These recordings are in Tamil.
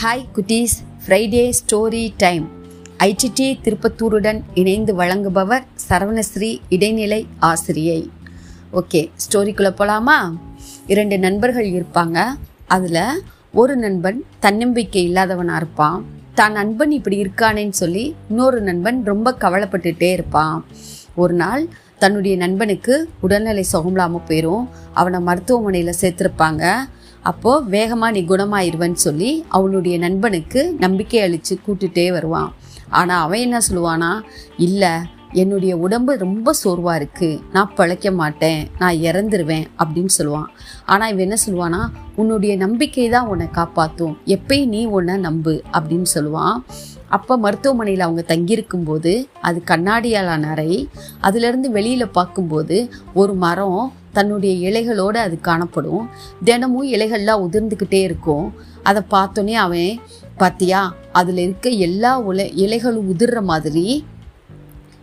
ஹாய் குட்டீஸ் ஃப்ரைடே ஸ்டோரி டைம் ஐடிடி திருப்பத்தூருடன் இணைந்து வழங்குபவர் சரவணஸ்ரீ இடைநிலை ஆசிரியை. ஓகே ஸ்டோரிக்குள்ளே போகலாமா இரண்டு நண்பர்கள் இருப்பாங்க. அதில் ஒரு நண்பன் தன்னம்பிக்கை இல்லாதவனாக இருப்பான். தான் நண்பன் இப்படி இருக்கானேன்னு சொல்லி இன்னொரு நண்பன் ரொம்ப கவலைப்பட்டுட்டே இருப்பான். ஒரு நாள் தன்னுடைய நண்பனுக்கு உடல்நிலை சுகமில்லாமல் போயிடும் அவனை மருத்துவமனையில் சேர்த்துருப்பாங்க. அப்போது வேகமாக நீ குணமாயிருவன்னு சொல்லி அவனுடைய நண்பனுக்கு நம்பிக்கை அளித்து கூட்டுகிட்டே வருவான். ஆனால் அவன் என்ன சொல்லுவானா இல்லை என்னுடைய உடம்பு ரொம்ப சோர்வாக இருக்குது நான் பிழைக்க மாட்டேன். நான் இறந்துருவேன். அப்படின்னு சொல்லுவான். ஆனால் இவன் என்ன சொல்லுவானா உன்னுடைய நம்பிக்கை தான் உன்னை காப்பாற்றும் எப்பயும் நீ உன்னை நம்பு. அப்படின்னு சொல்லுவான். அப்போ மருத்துவமனையில் அவங்க தங்கியிருக்கும்போது அது கண்ணாடியாலான அறை அதுலேருந்து வெளியில் பார்க்கும்போது ஒரு மரம் தன்னுடைய இலைகளோடு அது காணப்படும். தினமும் இலைகள்லாம் உதிர்ந்துக்கிட்டே இருக்கும். அதை பார்த்தோன்னே அவன் பார்த்தியா அதில் இருக்க எல்லா உல இலைகளும் உதிர்ற மாதிரி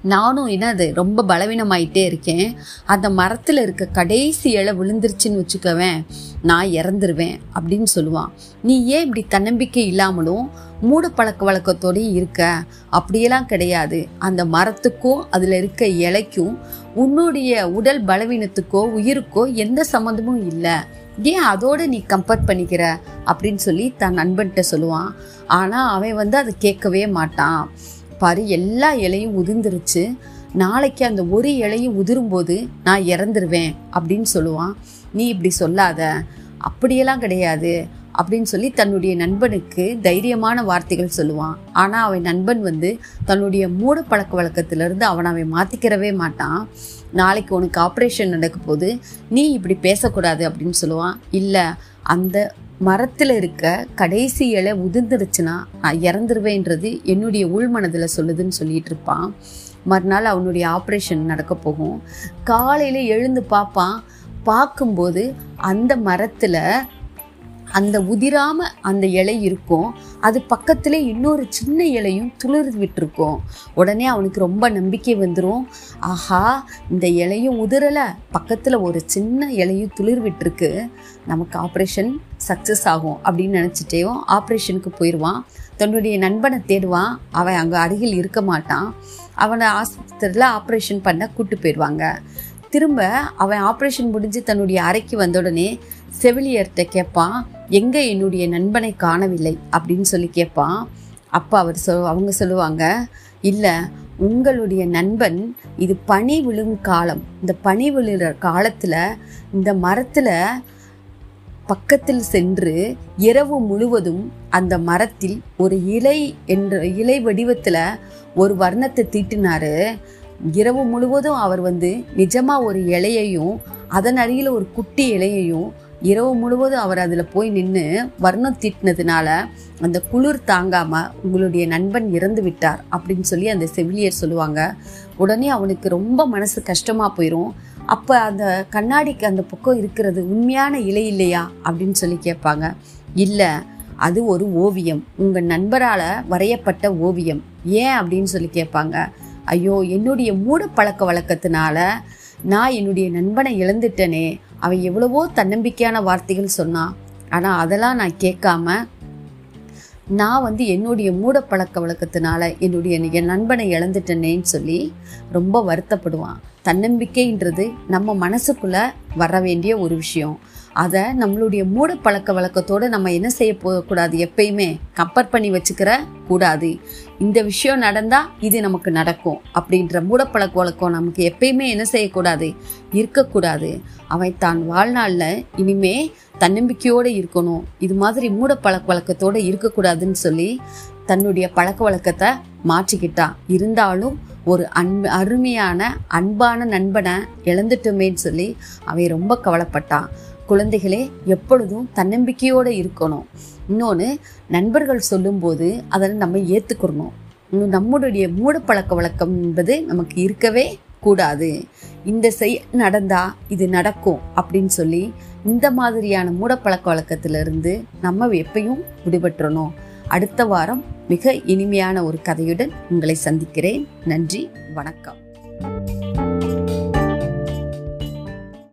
நானும் என்னது ரொம்ப பலவீனமாயிட்டே இருக்கேன். அந்த மரத்தில் இருக்க கடைசி இலை விழுந்துருச்சுன்னு வச்சுக்கவேன். நான் இறந்துருவேன் அப்படின்னு சொல்லுவான். நீ ஏன் இப்படி தன்னம்பிக்கை இல்லாமலும் மூட பழக்க வழக்கத்தோடயும் இருக்க? அப்படியெல்லாம் கிடையாது. அந்த மரத்துக்கும் அதில் இருக்க இலைக்கும் உன்னுடைய உடல் பலவீனத்துக்கோ உயிருக்கோ எந்த சம்மந்தமும் இல்லை. ஏன் அதோட நீ கம்பேர் பண்ணிக்கிற? அப்படின்னு சொல்லி தன் நண்பன்கிட்ட சொல்லுவான். ஆனால் அவன் வந்து அதை கேட்கவே மாட்டான். பாரு எல்லா இலையும் உதிர்ந்துருச்சு. நாளைக்கு அந்த ஒரு இலையும் உதிரும்போது நான் இறந்துருவேன் அப்படின்னு சொல்லுவான். நீ இப்படி சொல்லாத. அப்படியெல்லாம் கிடையாது அப்படின்னு சொல்லி தன்னுடைய நண்பனுக்கு தைரியமான வார்த்தைகள் சொல்லுவான். ஆனால் அவன் நண்பன் வந்து தன்னுடைய மூட பழக்க வழக்கத்திலிருந்து அவனை அவன் மாற்றிக்கிறவே மாட்டான். நாளைக்கு உனக்கு ஆப்ரேஷன் நடக்க போது நீ இப்படி பேசக்கூடாது அப்படின்னு சொல்லுவான். இல்லை அந்த மரத்தில் இருக்க கடைசி இலை உதிர்ந்துருச்சுன்னா நான் இறந்துருவேன்றது என்னுடைய உள்மனதில் சொல்லுதுன்னு சொல்லிட்டு இருப்பான். மறுநாள் அவனுடைய ஆப்ரேஷன் நடக்க போகும். காலையில் எழுந்து பார்ப்பான் பார்க்கும்போது அந்த மரத்தில் அந்த உதிராம அந்த இலை இருக்கும். அது பக்கத்தில் இன்னொரு சின்ன இலையும் துளிர் விட்டுருக்கும். உடனே அவனுக்கு ரொம்ப நம்பிக்கை வந்துடும் ஆஹா இந்த இலையும் உதிரலை. பக்கத்தில் ஒரு சின்ன இலையும் துளிர் விட்டுருக்கு. நமக்கு ஆப்ரேஷன் சக்ஸஸ் ஆகும் அப்படின்னு நினச்சிட்டேயும் ஆப்ரேஷனுக்கு போயிடுவான் தன்னுடைய நண்பனை தேடுவான். அவன் அங்கே அருகில் இருக்க மாட்டான். அவனை ஆஸ்பத்திரியில் ஆப்ரேஷன் பண்ண கூட்டு போயிடுவாங்க திரும்ப அவன் ஆப்ரேஷன் முடிஞ்சு தன்னுடைய அறைக்கு வந்த உடனே செவிலியர்கிட்ட கேட்பான். எங்கே என்னுடைய நண்பனை காணவில்லை அப்படின்னு சொல்லி கேட்பான் அப்போ அவர் சொல் அவங்க சொல்லுவாங்க இல்லை உங்களுடைய நண்பன் இது பனி விழும் காலம். இந்த பனி விழுகிற காலத்தில் இந்த மரத்தில் பக்கத்தில் சென்று இரவு முழுவதும் அந்த மரத்தில் ஒரு இலை என்ற இலை வடிவத்தில் ஒரு வர்ணத்தை தீட்டினார். இரவு முழுவதும் அவர் வந்து நிஜமாக ஒரு இலையையும் அதன் அருகில் ஒரு குட்டி இலையையும் இரவு முழுவதும் அவர் அதில் போய் நின்று வர்ணம் தீட்டினதுனால அந்த குளிர் தாங்காமல் உங்களுடைய நண்பன் இறந்து விட்டார் அப்படின்னு சொல்லி அந்த செவிலியர் சொல்லுவாங்க. உடனே அவனுக்கு ரொம்ப மனசு கஷ்டமாக போயிடும் அப்போ அந்த கண்ணாடிக்கு அந்த பக்கம் இருக்கிறது உண்மையான இலை இல்லையா அப்படின்னு சொல்லி கேட்பாங்க. இல்லை அது ஒரு ஓவியம். உங்கள் நண்பரால் வரையப்பட்ட ஓவியம். ஏன் அப்படின்னு சொல்லி கேட்பாங்க. ஐயோ என்னுடைய மூட பழக்க வழக்கத்தினால நான் என்னுடைய நண்பனை இழந்துட்டேனே அவன் எவ்வளவோ தன்னம்பிக்கையான வார்த்தைகள் சொன்னான் ஆனால் அதெல்லாம் நான் கேட்காம நான் வந்து என்னுடைய மூட பழக்க வழக்கத்தினால என்னுடைய என் நண்பனை இழந்துட்டேனேன்னு சொல்லி ரொம்ப வருத்தப்படுவான். தன்னம்பிக்கைன்றது நம்ம மனசுக்குள்ளே வர வேண்டிய ஒரு விஷயம். அதை நம்மளுடைய மூட பழக்க வழக்கத்தோடு நம்ம என்ன செய்ய போகக்கூடாது? எப்பயுமே கம்பேர் பண்ணி வச்சுக்கிற கூடாது. இந்த விஷயம் நடந்தால் இது நமக்கு நடக்கும். அப்படின்ற மூடப்பழக்க வழக்கம் நமக்கு எப்பயுமே என்ன செய்யக்கூடாது? இருக்கக்கூடாது. அவன் தான் வாழ்நாளில் இனிமே தன்னம்பிக்கையோடு இருக்கணும். இது மாதிரி மூட பழக்க வழக்கத்தோடு இருக்கக்கூடாதுன்னு சொல்லி தன்னுடைய பழக்க வழக்கத்தை மாற்றிக்கிட்டான் இருந்தாலும் ஒரு அன்பு அருமையான அன்பான நண்பனை இழந்துட்டோமேன்னு சொல்லி அவன் ரொம்ப கவலைப்பட்டான் குழந்தைகளே எப்பொழுதும் தன்னம்பிக்கையோடு இருக்கணும். இன்னொன்று நண்பர்கள் சொல்லும்போது அதை நம்ம ஏற்றுக்கிறணும் நம்மளுடைய மூடப்பழக்க வழக்கம் என்பது நமக்கு இருக்கவே கூடாது. இந்த செய் நடந்தா இது நடக்கும் அப்படின்னு சொல்லி இந்த மாதிரியான மூடப்பழக்க வழக்கத்திலிருந்து நம்ம எப்பயும் விடுபட்டுறணும். அடுத்த வாரம் மிக இனிமையான ஒரு கதையுடன் உங்களை சந்திக்கிறேன். நன்றி வணக்கம்.